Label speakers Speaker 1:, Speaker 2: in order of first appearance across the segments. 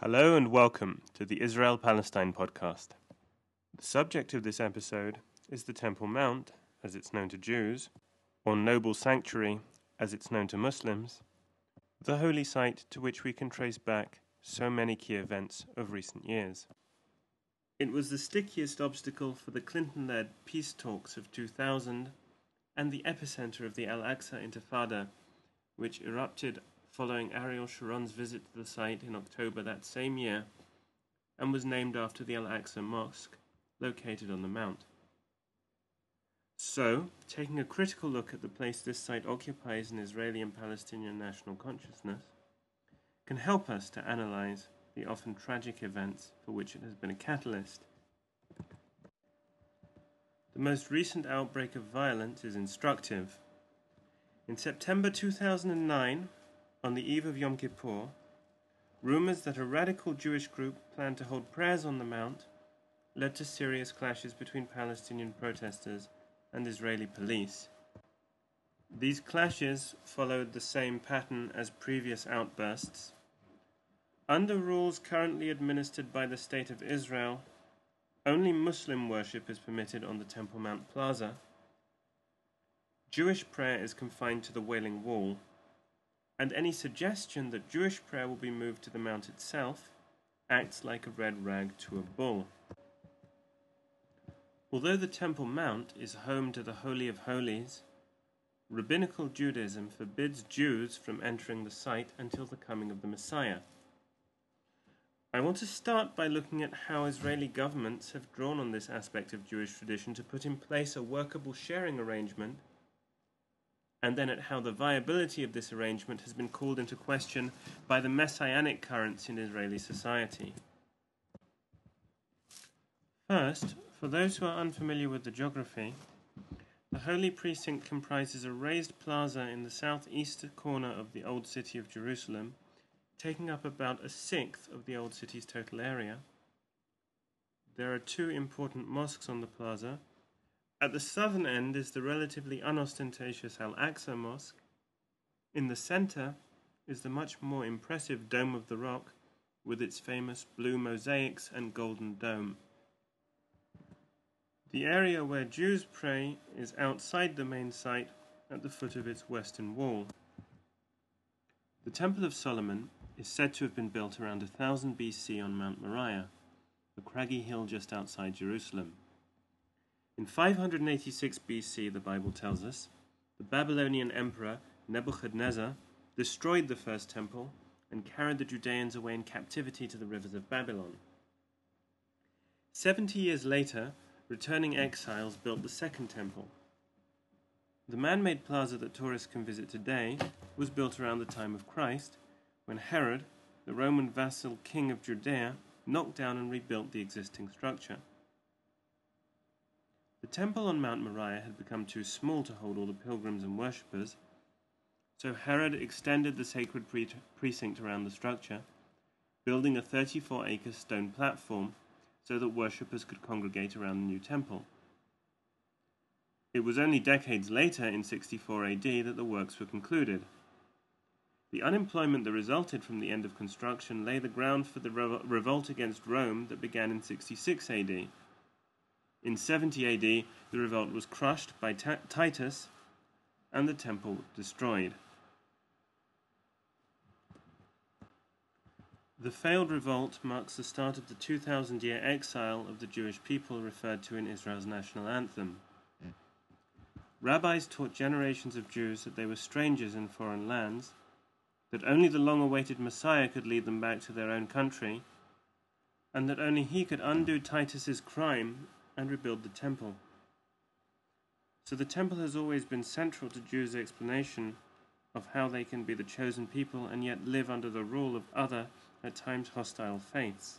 Speaker 1: Hello and welcome to the Israel Palestine podcast. The subject of this episode is the Temple Mount, as it's known to Jews, or Noble Sanctuary, as it's known to Muslims, the holy site to which we can trace back so many key events of recent years. It was the stickiest obstacle for the Clinton led peace talks of 2000 and the epicenter of the Al Aqsa Intifada, which erupted following Ariel Sharon's visit to the site in October that same year and was named after the Al Aqsa Mosque located on the Mount. So, taking a critical look at the place this site occupies in Israeli and Palestinian national consciousness can help us to analyze the often tragic events for which it has been a catalyst. The most recent outbreak of violence is instructive. In September 2009, on the eve of Yom Kippur, rumors that a radical Jewish group planned to hold prayers on the Mount led to serious clashes between Palestinian protesters and Israeli police. These clashes followed the same pattern as previous outbursts. Under rules currently administered by the State of Israel, only Muslim worship is permitted on the Temple Mount Plaza. Jewish prayer is confined to the Wailing Wall and any suggestion that Jewish prayer will be moved to the mount itself acts like a red rag to a bull. Although the Temple Mount is home to the Holy of Holies, Rabbinical Judaism forbids Jews from entering the site until the coming of the Messiah. I want to start by looking at how Israeli governments have drawn on this aspect of Jewish tradition to put in place a workable sharing arrangement and then at how the viability of this arrangement has been called into question by the messianic currents in Israeli society. First, for those who are unfamiliar with the geography, the Holy Precinct comprises a raised plaza in the southeast corner of the Old City of Jerusalem, taking up about a sixth of the Old City's total area. There are two important mosques on the plaza at the southern end is the relatively unostentatious Al Aqsa Mosque. In the center is the much more impressive Dome of the Rock with its famous blue mosaics and golden dome. The area where Jews pray is outside the main site at the foot of its western wall. The Temple of Solomon is said to have been built around 1000 BC on Mount Moriah, a craggy hill just outside Jerusalem. In 586 BC, the Bible tells us, the Babylonian emperor Nebuchadnezzar destroyed the first temple and carried the Judeans away in captivity to the rivers of Babylon. Seventy years later, returning exiles built the second temple. The man made plaza that tourists can visit today was built around the time of Christ, when Herod, the Roman vassal king of Judea, knocked down and rebuilt the existing structure. The temple on Mount Moriah had become too small to hold all the pilgrims and worshippers, so Herod extended the sacred pre- precinct around the structure, building a 34 acre stone platform so that worshippers could congregate around the new temple. It was only decades later, in 64 AD, that the works were concluded. The unemployment that resulted from the end of construction lay the ground for the revolt against Rome that began in 66 AD. In 70 AD, the revolt was crushed by Titus and the temple destroyed. The failed revolt marks the start of the 2000 year exile of the Jewish people referred to in Israel's national anthem. Rabbis taught generations of Jews that they were strangers in foreign lands, that only the long awaited Messiah could lead them back to their own country, and that only he could undo Titus's crime and rebuild the temple. So the temple has always been central to Jews' explanation of how they can be the chosen people and yet live under the rule of other, at times hostile faiths.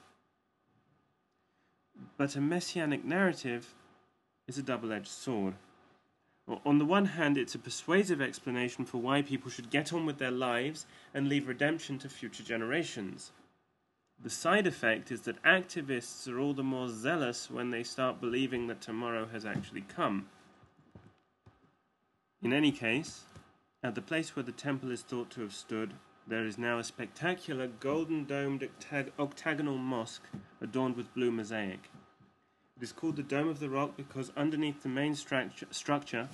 Speaker 1: But a messianic narrative is a double edged sword. On the one hand, it's a persuasive explanation for why people should get on with their lives and leave redemption to future generations. The side effect is that activists are all the more zealous when they start believing that tomorrow has actually come. In any case, at the place where the temple is thought to have stood, there is now a spectacular golden domed octag- octagonal mosque adorned with blue mosaic. It is called the Dome of the Rock because underneath the main structure, structure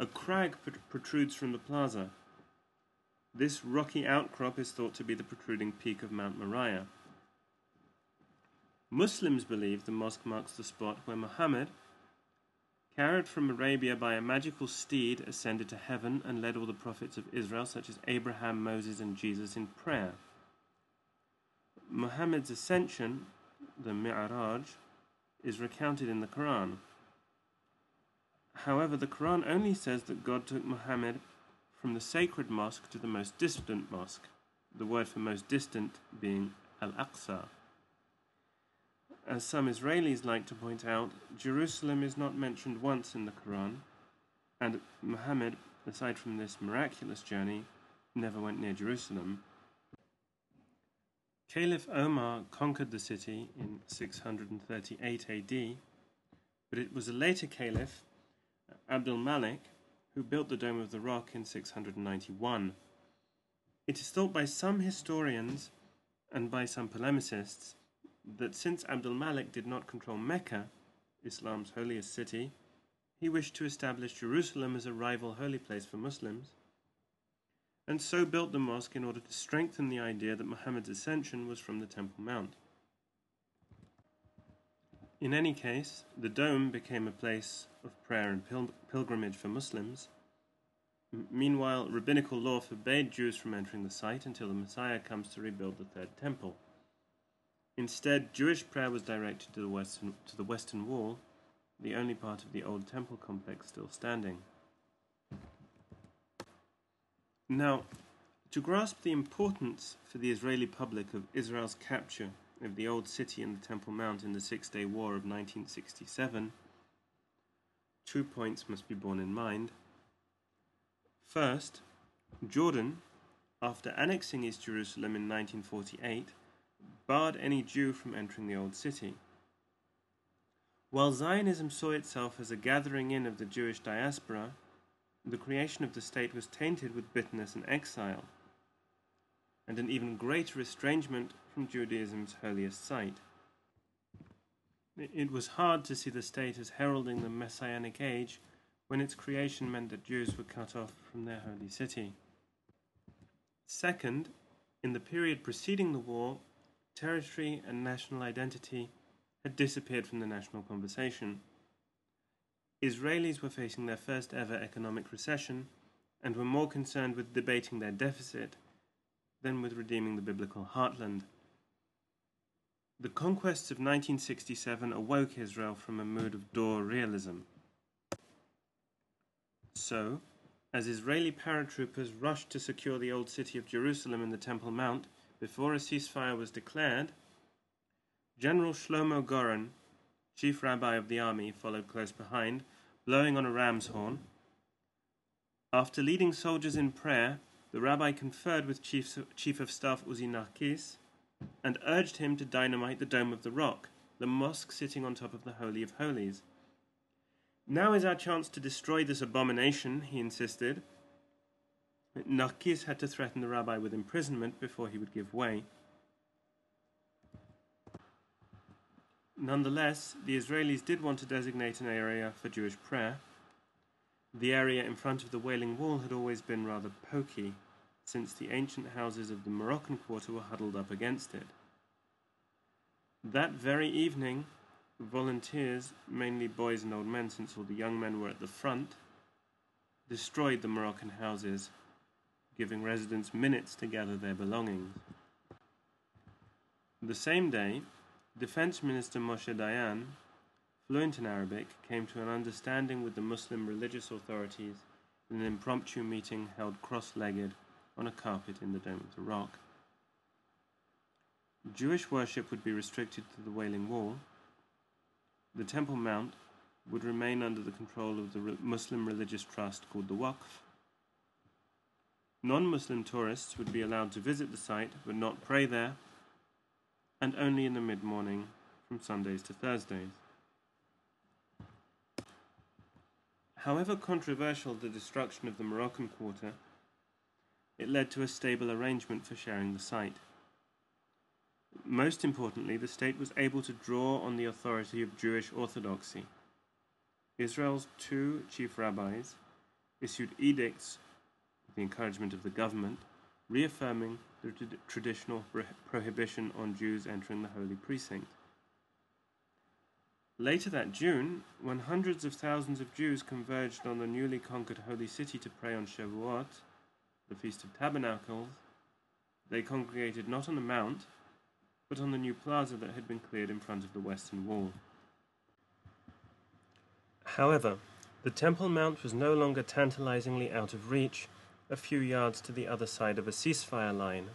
Speaker 1: a crag protrudes from the plaza. This rocky outcrop is thought to be the protruding peak of Mount Moriah. Muslims believe the mosque marks the spot where Muhammad, carried from Arabia by a magical steed, ascended to heaven and led all the prophets of Israel, such as Abraham, Moses, and Jesus, in prayer. Muhammad's ascension, the Mi'raj, is recounted in the Quran. However, the Quran only says that God took Muhammad from the sacred mosque to the most distant mosque, the word for most distant being Al Aqsa. As some Israelis like to point out, Jerusalem is not mentioned once in the Quran, and Muhammad, aside from this miraculous journey, never went near Jerusalem. Caliph Omar conquered the city in 638 AD, but it was a later caliph, Abdul Malik, who built the Dome of the Rock in 691. It is thought by some historians and by some polemicists that since Abdul Malik did not control Mecca, Islam's holiest city, he wished to establish Jerusalem as a rival holy place for Muslims, and so built the mosque in order to strengthen the idea that Muhammad's ascension was from the Temple Mount. In any case, the dome became a place of prayer and pil- pilgrimage for Muslims. M- meanwhile, rabbinical law forbade Jews from entering the site until the Messiah comes to rebuild the third temple. Instead, Jewish prayer was directed to the western, to the western wall, the only part of the old temple complex still standing. Now, to grasp the importance for the Israeli public of Israel's capture of the old city and the Temple Mount in the Six Day War of 1967, two points must be borne in mind. First, Jordan, after annexing East Jerusalem in 1948, barred any Jew from entering the Old City. While Zionism saw itself as a gathering in of the Jewish diaspora, the creation of the state was tainted with bitterness and exile, and an even greater estrangement from Judaism's holiest site. It was hard to see the state as heralding the Messianic age when its creation meant that Jews were cut off from their holy city. Second, in the period preceding the war, territory and national identity had disappeared from the national conversation. Israelis were facing their first ever economic recession and were more concerned with debating their deficit than with redeeming the biblical heartland. The conquests of 1967 awoke Israel from a mood of Dor realism. So, as Israeli paratroopers rushed to secure the old city of Jerusalem and the Temple Mount, before a ceasefire was declared, General Shlomo Goren, chief rabbi of the army, followed close behind, blowing on a ram's horn. After leading soldiers in prayer, the rabbi conferred with Chief, Chief of Staff Uzi Narkis and urged him to dynamite the Dome of the Rock, the mosque sitting on top of the Holy of Holies. Now is our chance to destroy this abomination, he insisted, Narkis had to threaten the rabbi with imprisonment before he would give way. Nonetheless, the Israelis did want to designate an area for Jewish prayer. The area in front of the Wailing Wall had always been rather poky, since the ancient houses of the Moroccan quarter were huddled up against it. That very evening, volunteers, mainly boys and old men, since all the young men were at the front, destroyed the Moroccan houses giving residents minutes to gather their belongings. The same day, Defense Minister Moshe Dayan, fluent in Arabic, came to an understanding with the Muslim religious authorities in an impromptu meeting held cross legged on a carpet in the Dome of the Rock. Jewish worship would be restricted to the Wailing Wall. The Temple Mount would remain under the control of the Muslim religious trust called the Waqf, Non Muslim tourists would be allowed to visit the site but not pray there, and only in the mid morning from Sundays to Thursdays. However controversial the destruction of the Moroccan quarter, it led to a stable arrangement for sharing the site. Most importantly, the state was able to draw on the authority of Jewish orthodoxy. Israel's two chief rabbis issued edicts, the encouragement of the government, reaffirming the traditional prohibition on Jews entering the holy precinct. Later that June, when hundreds of thousands of Jews converged on the newly conquered holy city to pray on Shavuot, the Feast of Tabernacles, they congregated not on the mount, but on the new plaza that had been cleared in front of the western wall. However, the Temple Mount was no longer tantalizingly out of reach, a few yards to the other side of a ceasefire line.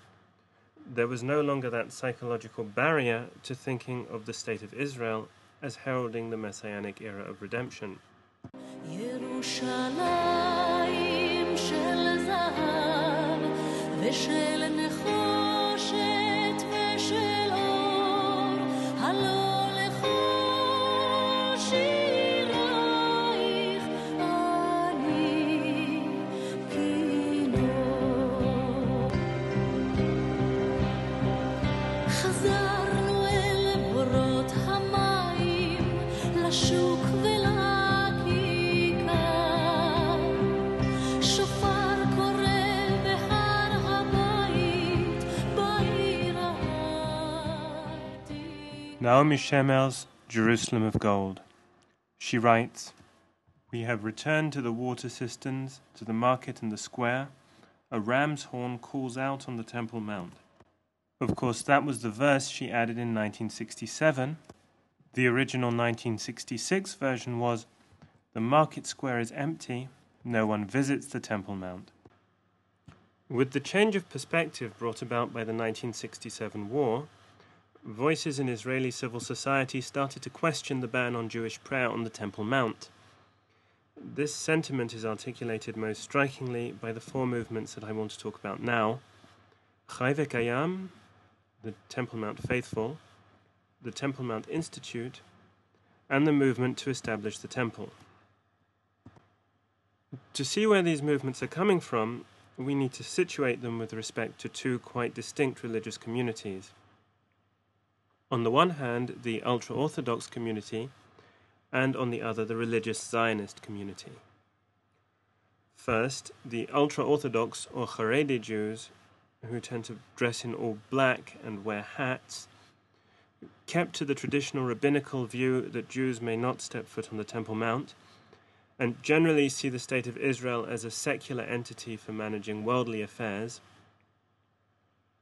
Speaker 1: There was no longer that psychological barrier to thinking of the State of Israel as heralding the messianic era of redemption. Naomi Shemer's Jerusalem of Gold. She writes, We have returned to the water cisterns, to the market and the square. A ram's horn calls out on the Temple Mount. Of course, that was the verse she added in 1967. The original 1966 version was, The market square is empty, no one visits the Temple Mount. With the change of perspective brought about by the 1967 war, voices in Israeli civil society started to question the ban on Jewish prayer on the Temple Mount. This sentiment is articulated most strikingly by the four movements that I want to talk about now Chai V'Kayam, the Temple Mount Faithful, the Temple Mount Institute, and the movement to establish the temple. To see where these movements are coming from, we need to situate them with respect to two quite distinct religious communities on the one hand, the ultra Orthodox community, and on the other, the religious Zionist community. First, the ultra Orthodox or Haredi Jews, who tend to dress in all black and wear hats, kept to the traditional rabbinical view that Jews may not step foot on the Temple Mount, and generally see the State of Israel as a secular entity for managing worldly affairs.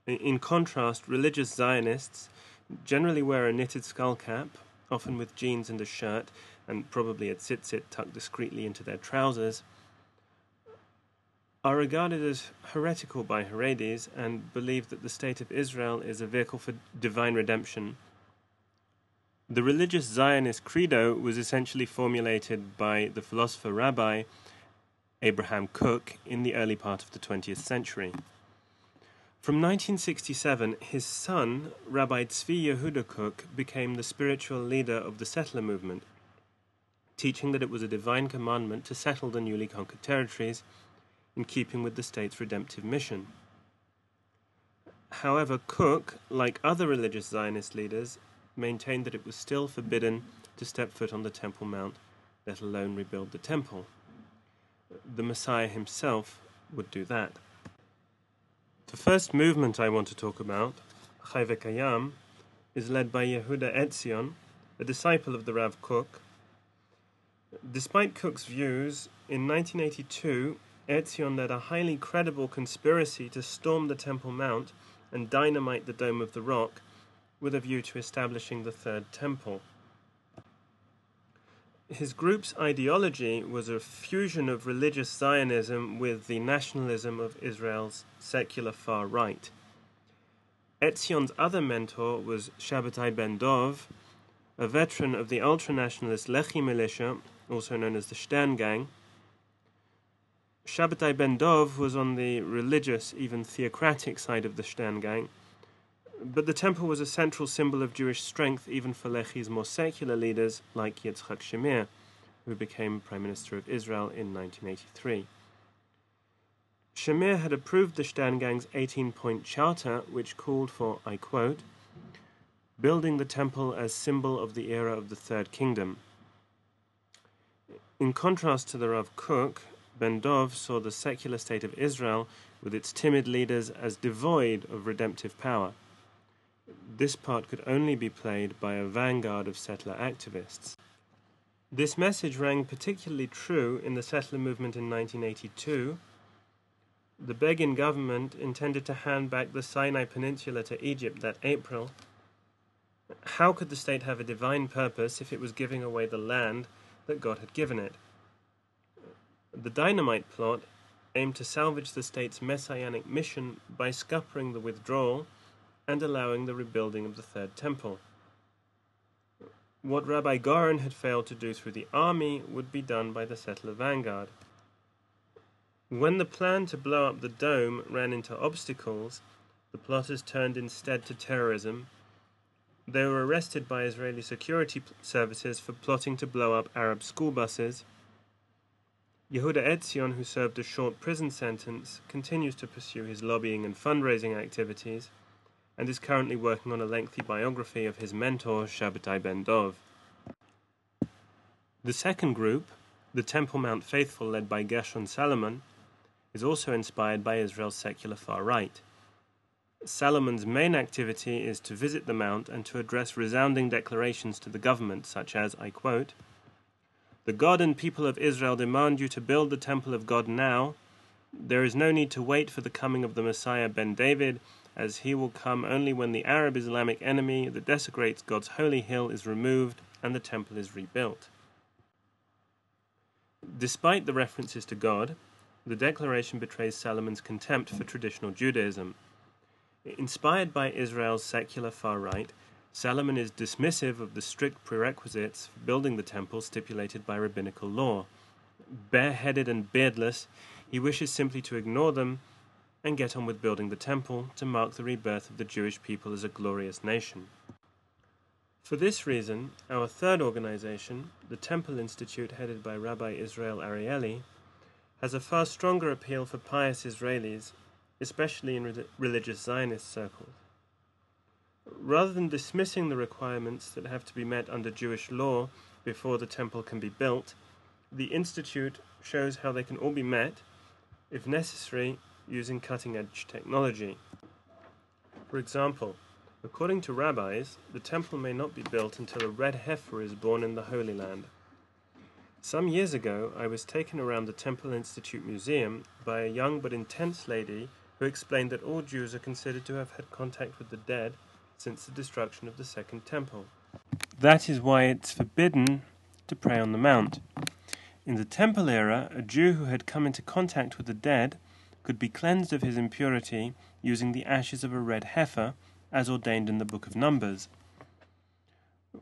Speaker 1: In contrast, religious Zionists generally wear a knitted skull cap, often with jeans and a shirt, and probably a tzitzit tucked discreetly into their trousers, are regarded as heretical by Haredis and believe that the state of Israel is a vehicle for divine redemption. The religious Zionist credo was essentially formulated by the philosopher rabbi Abraham Kook in the early part of the 20th century. From 1967, his son, Rabbi Tzvi Yehuda Kook, became the spiritual leader of the settler movement, teaching that it was a divine commandment to settle the newly conquered territories in keeping with the state's redemptive mission. However, Kook, like other religious Zionist leaders, maintained that it was still forbidden to step foot on the Temple Mount, let alone rebuild the temple. The Messiah himself would do that. The first movement I want to talk about, Chai V'Kayam, is led by Yehuda Etzion, a disciple of the Rav Kook. Despite Kook's views, in 1982, Etzion led a highly credible conspiracy to storm the Temple Mount and dynamite the Dome of the Rock with a view to establishing the Third Temple. His group's ideology was a fusion of religious Zionism with the nationalism of Israel's secular far right. Etzion's other mentor was Shabbatai ben Dov, a veteran of the ultranationalist Lehi militia, also known as the Stern Gang. Shabbatai ben Dov was on the religious, even theocratic side of the Stern Gang but the temple was a central symbol of Jewish strength even for Lehi's more secular leaders like Yitzhak Shamir, who became Prime Minister of Israel in 1983. Shamir had approved the Sterngang's 18 point charter, which called for, I quote, building the temple as symbol of the era of the Third Kingdom. In contrast to the Rav Kook, Ben Dov saw the secular state of Israel with its timid leaders as devoid of redemptive power. This part could only be played by a vanguard of settler activists. This message rang particularly true in the settler movement in 1982. The Begin government intended to hand back the Sinai Peninsula to Egypt that April. How could the state have a divine purpose if it was giving away the land that God had given it? The dynamite plot aimed to salvage the state's messianic mission by scuppering the withdrawal and allowing the rebuilding of the Third Temple. What Rabbi Goren had failed to do through the army would be done by the settler vanguard. When the plan to blow up the dome ran into obstacles, the plotters turned instead to terrorism. They were arrested by Israeli security services for plotting to blow up Arab school buses. Yehuda Etzion, who served a short prison sentence, continues to pursue his lobbying and fundraising activities and is currently working on a lengthy biography of his mentor, Shabbatai ben Dov. The second group, the Temple Mount Faithful led by Gershon Salomon, is also inspired by Israel's secular far right. Salomon's main activity is to visit the Mount and to address resounding declarations to the government, such as, I quote, The God and people of Israel demand you to build the temple of God now. There is no need to wait for the coming of the Messiah ben David as he will come only when the Arab Islamic enemy that desecrates God's holy hill is removed and the temple is rebuilt. Despite the references to God, the declaration betrays Salomon's contempt for traditional Judaism. Inspired by Israel's secular far right, Salomon is dismissive of the strict prerequisites for building the temple stipulated by rabbinical law. Bareheaded and beardless, he wishes simply to ignore them and get on with building the temple to mark the rebirth of the Jewish people as a glorious nation. For this reason, our third organization, the Temple Institute headed by Rabbi Israel Arieli, has a far stronger appeal for pious Israelis, especially in re- religious Zionist circles. Rather than dismissing the requirements that have to be met under Jewish law before the temple can be built, the Institute shows how they can all be met, if necessary, using cutting edge technology. For example, according to rabbis, the temple may not be built until a red heifer is born in the Holy Land. Some years ago, I was taken around the Temple Institute Museum by a young but intense lady who explained that all Jews are considered to have had contact with the dead since the destruction of the Second Temple. That is why it's forbidden to pray on the Mount. In the Temple era, a Jew who had come into contact with the dead could be cleansed of his impurity using the ashes of a red heifer, as ordained in the book of Numbers.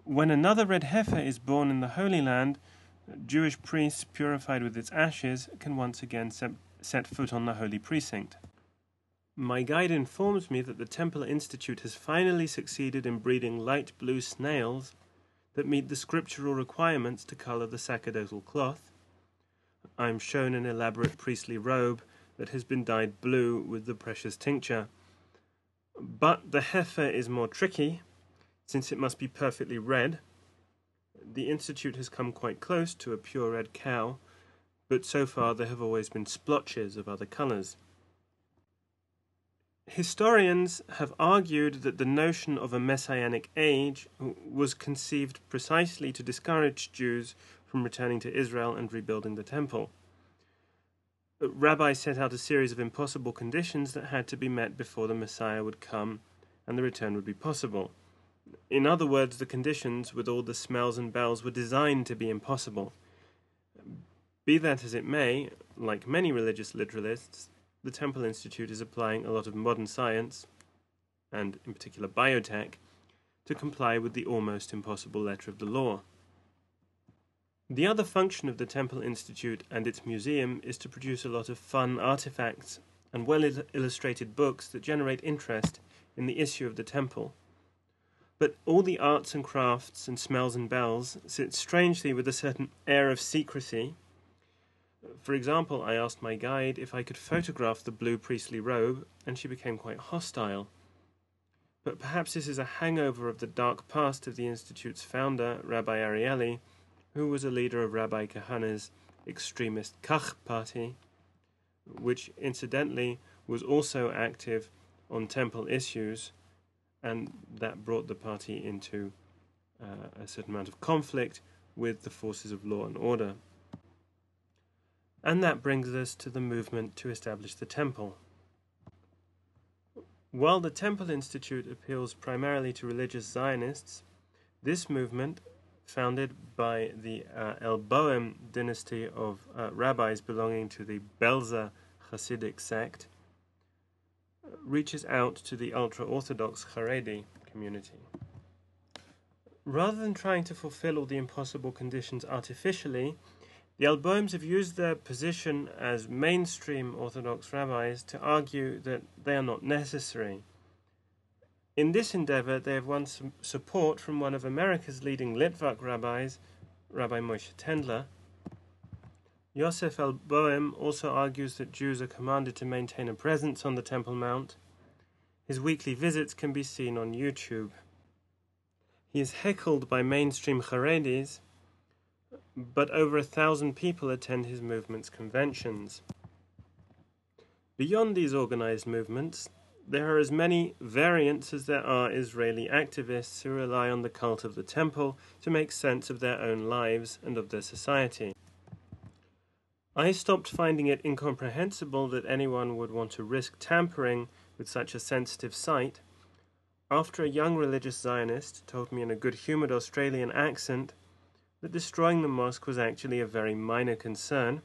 Speaker 1: When another red heifer is born in the Holy Land, Jewish priests purified with its ashes can once again set, foot on the holy precinct. My guide informs me that the Temple Institute has finally succeeded in breeding light blue snails that meet the scriptural requirements to color the sacerdotal cloth. I am shown an elaborate priestly robe that has been dyed blue with the precious tincture. But the heifer is more tricky, since it must be perfectly red. The Institute has come quite close to a pure red cow, but so far there have always been splotches of other colours. Historians have argued that the notion of a messianic age was conceived precisely to discourage Jews from returning to Israel and rebuilding the temple. Rabbi set out a series of impossible conditions that had to be met before the Messiah would come and the return would be possible. In other words, the conditions with all the smells and bells were designed to be impossible. Be that as it may, like many religious literalists, the Temple Institute is applying a lot of modern science, and in particular biotech, to comply with the almost impossible letter of the law. The other function of the Temple Institute and its museum is to produce a lot of fun artifacts and well illustrated books that generate interest in the issue of the temple. But all the arts and crafts and smells and bells sit strangely with a certain air of secrecy. For example, I asked my guide if I could photograph the blue priestly robe, and she became quite hostile. But perhaps this is a hangover of the dark past of the Institute's founder, Rabbi Arieli, who was a leader of Rabbi Kahane's extremist Kach party, which incidentally was also active on temple issues, and that brought the party into uh, a certain amount of conflict with the forces of law and order. And that brings us to the movement to establish the temple. While the Temple Institute appeals primarily to religious Zionists, this movement, founded by the uh, Alboim dynasty of uh, rabbis belonging to the Belzer Hasidic sect, reaches out to the ultra Orthodox Haredi community. Rather than trying to fulfill all the impossible conditions artificially, the Alboims have used their position as mainstream Orthodox rabbis to argue that they are not necessary. In this endeavor, they have won some support from one of America's leading Litvak rabbis, Rabbi Moshe Tendler. Yosef el Alboim also argues that Jews are commanded to maintain a presence on the Temple Mount. His weekly visits can be seen on YouTube. He is heckled by mainstream Haredis but over a thousand people attend his movement's conventions. Beyond these organized movements, there are as many variants as there are Israeli activists who rely on the cult of the temple to make sense of their own lives and of their society. I stopped finding it incomprehensible that anyone would want to risk tampering with such a sensitive site after a young religious Zionist told me in a good humored Australian accent that destroying the mosque was actually a very minor concern.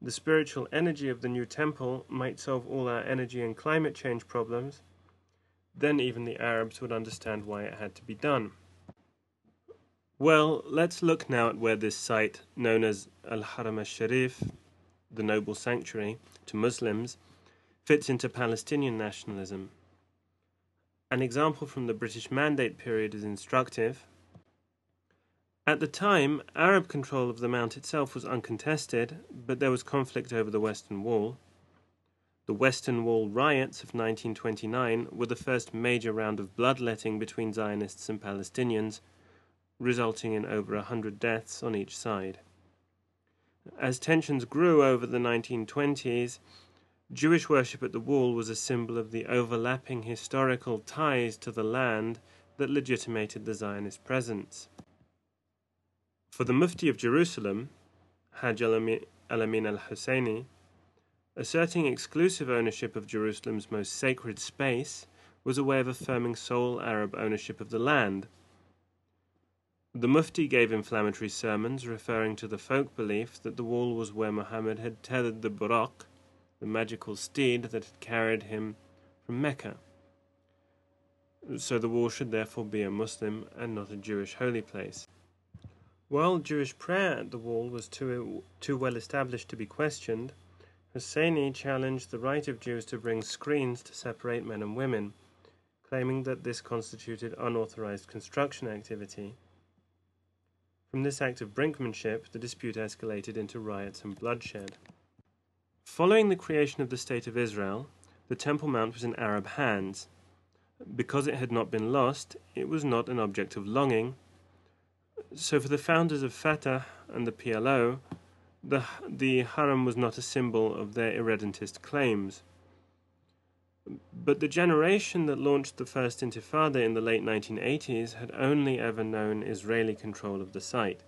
Speaker 1: The spiritual energy of the new temple might solve all our energy and climate change problems. Then even the Arabs would understand why it had to be done. Well, let's look now at where this site, known as Al Haram al Sharif, the noble sanctuary to Muslims, fits into Palestinian nationalism. An example from the British Mandate period is instructive. At the time, Arab control of the mount itself was uncontested, but there was conflict over the Western Wall. The Western Wall riots of 1929 were the first major round of bloodletting between Zionists and Palestinians, resulting in over a hundred deaths on each side. As tensions grew over the 1920s, Jewish worship at the wall was a symbol of the overlapping historical ties to the land that legitimated the Zionist presence. For the Mufti of Jerusalem, Hajj al-Amin al-Husseini, asserting exclusive ownership of Jerusalem's most sacred space was a way of affirming sole Arab ownership of the land. The Mufti gave inflammatory sermons referring to the folk belief that the wall was where Muhammad had tethered the Buraq, the magical steed that had carried him from Mecca. So the wall should therefore be a Muslim and not a Jewish holy place. While Jewish prayer at the wall was too, too well established to be questioned, Husseini challenged the right of Jews to bring screens to separate men and women, claiming that this constituted unauthorized construction activity. From this act of brinkmanship, the dispute escalated into riots and bloodshed. Following the creation of the State of Israel, the Temple Mount was in Arab hands. Because it had not been lost, it was not an object of longing, so for the founders of Fatah and the PLO, the, the Haram was not a symbol of their irredentist claims. But the generation that launched the first Intifada in the late 1980s had only ever known Israeli control of the site.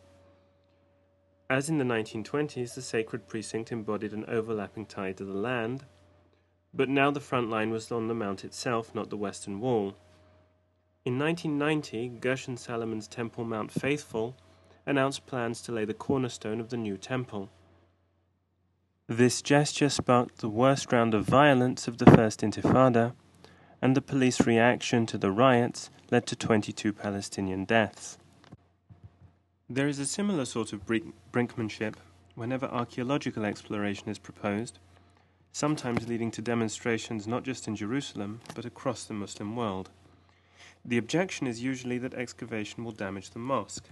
Speaker 1: As in the 1920s, the sacred precinct embodied an overlapping tie to the land, but now the front line was on the mount itself, not the western wall. In 1990, Gershon Salomon's temple Mount Faithful announced plans to lay the cornerstone of the new temple. This gesture sparked the worst round of violence of the First Intifada, and the police reaction to the riots led to 22 Palestinian deaths. There is a similar sort of brinkmanship whenever archaeological exploration is proposed, sometimes leading to demonstrations not just in Jerusalem but across the Muslim world. The objection is usually that excavation will damage the mosque.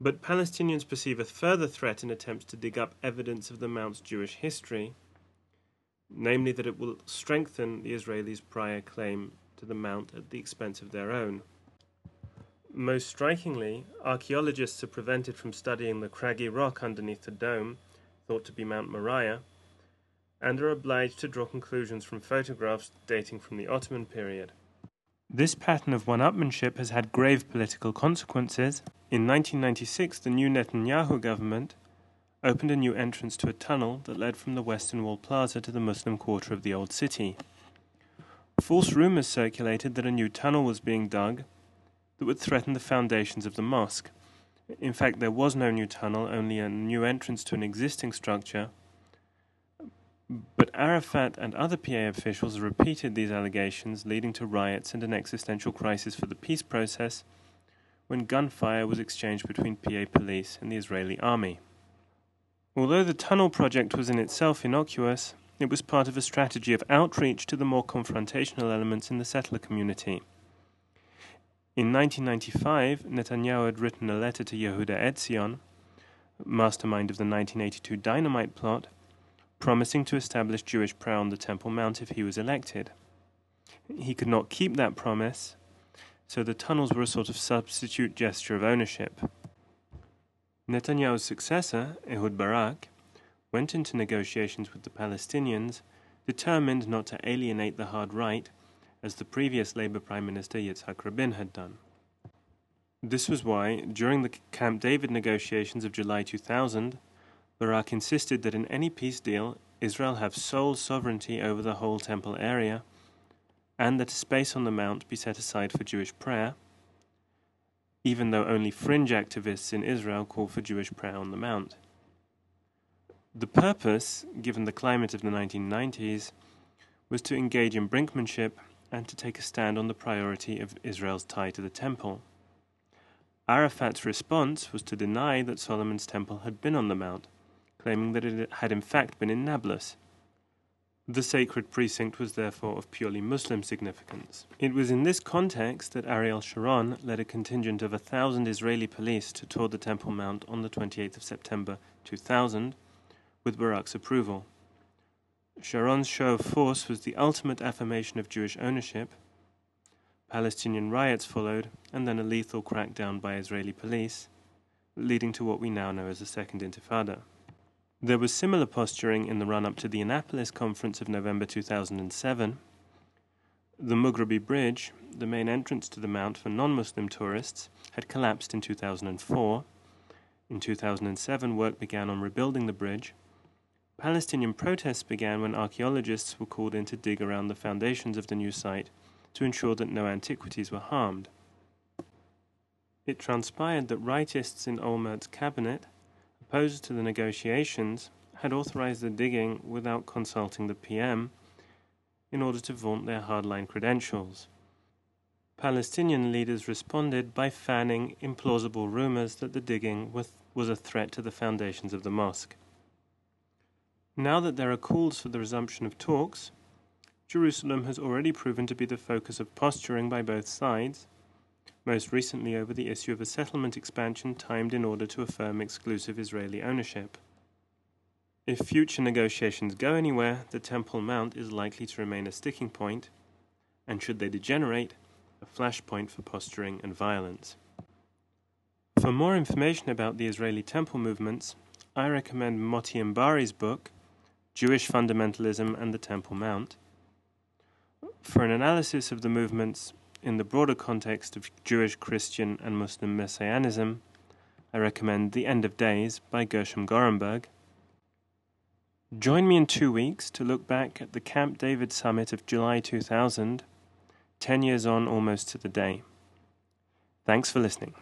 Speaker 1: But Palestinians perceive a further threat in attempts to dig up evidence of the Mount's Jewish history, namely that it will strengthen the Israelis' prior claim to the Mount at the expense of their own. Most strikingly, archaeologists are prevented from studying the craggy rock underneath the dome, thought to be Mount Moriah, and are obliged to draw conclusions from photographs dating from the Ottoman period. This pattern of one upmanship has had grave political consequences. In 1996, the new Netanyahu government opened a new entrance to a tunnel that led from the Western Wall Plaza to the Muslim quarter of the Old City. False rumors circulated that a new tunnel was being dug that would threaten the foundations of the mosque. In fact, there was no new tunnel, only a new entrance to an existing structure. But Arafat and other PA officials repeated these allegations, leading to riots and an existential crisis for the peace process when gunfire was exchanged between PA police and the Israeli army. Although the tunnel project was in itself innocuous, it was part of a strategy of outreach to the more confrontational elements in the settler community. In 1995, Netanyahu had written a letter to Yehuda Etzion, mastermind of the 1982 dynamite plot, promising to establish Jewish prayer on the Temple Mount if he was elected. He could not keep that promise, so the tunnels were a sort of substitute gesture of ownership. Netanyahu's successor, Ehud Barak, went into negotiations with the Palestinians, determined not to alienate the hard right as the previous Labour Prime Minister Yitzhak Rabin had done. This was why, during the Camp David negotiations of July 2000, Barak insisted that in any peace deal, Israel have sole sovereignty over the whole temple area, and that a space on the Mount be set aside for Jewish prayer, even though only fringe activists in Israel call for Jewish prayer on the Mount. The purpose, given the climate of the 1990s, was to engage in brinkmanship and to take a stand on the priority of Israel's tie to the temple. Arafat's response was to deny that Solomon's temple had been on the mount, claiming that it had in fact been in Nablus. The sacred precinct was therefore of purely Muslim significance. It was in this context that Ariel Sharon led a contingent of a thousand Israeli police to tour the Temple Mount on the 28th of September 2000 with Barak's approval. Sharon's show of force was the ultimate affirmation of Jewish ownership. Palestinian riots followed, and then a lethal crackdown by Israeli police, leading to what we now know as the Second Intifada. There was similar posturing in the run up to the Annapolis Conference of November 2007. The Mughrabi Bridge, the main entrance to the Mount for non Muslim tourists, had collapsed in 2004. In 2007, work began on rebuilding the bridge, Palestinian protests began when archaeologists were called in to dig around the foundations of the new site to ensure that no antiquities were harmed. It transpired that rightists in Olmert's cabinet, opposed to the negotiations, had authorized the digging without consulting the PM in order to vaunt their hardline credentials. Palestinian leaders responded by fanning implausible rumors that the digging was, was a threat to the foundations of the mosque. Now that there are calls for the resumption of talks, Jerusalem has already proven to be the focus of posturing by both sides, most recently over the issue of a settlement expansion timed in order to affirm exclusive Israeli ownership. If future negotiations go anywhere, the Temple Mount is likely to remain a sticking point, and should they degenerate, a flashpoint for posturing and violence. For more information about the Israeli temple movements, I recommend Moti Inbari's book, Jewish Fundamentalism and the Temple Mount. For an analysis of the movements in the broader context of Jewish, Christian, and Muslim messianism, I recommend The End of Days by Gershom Gorenberg. Join me in two weeks to look back at the Camp David summit of July 2000, 10 years on almost to the day. Thanks for listening.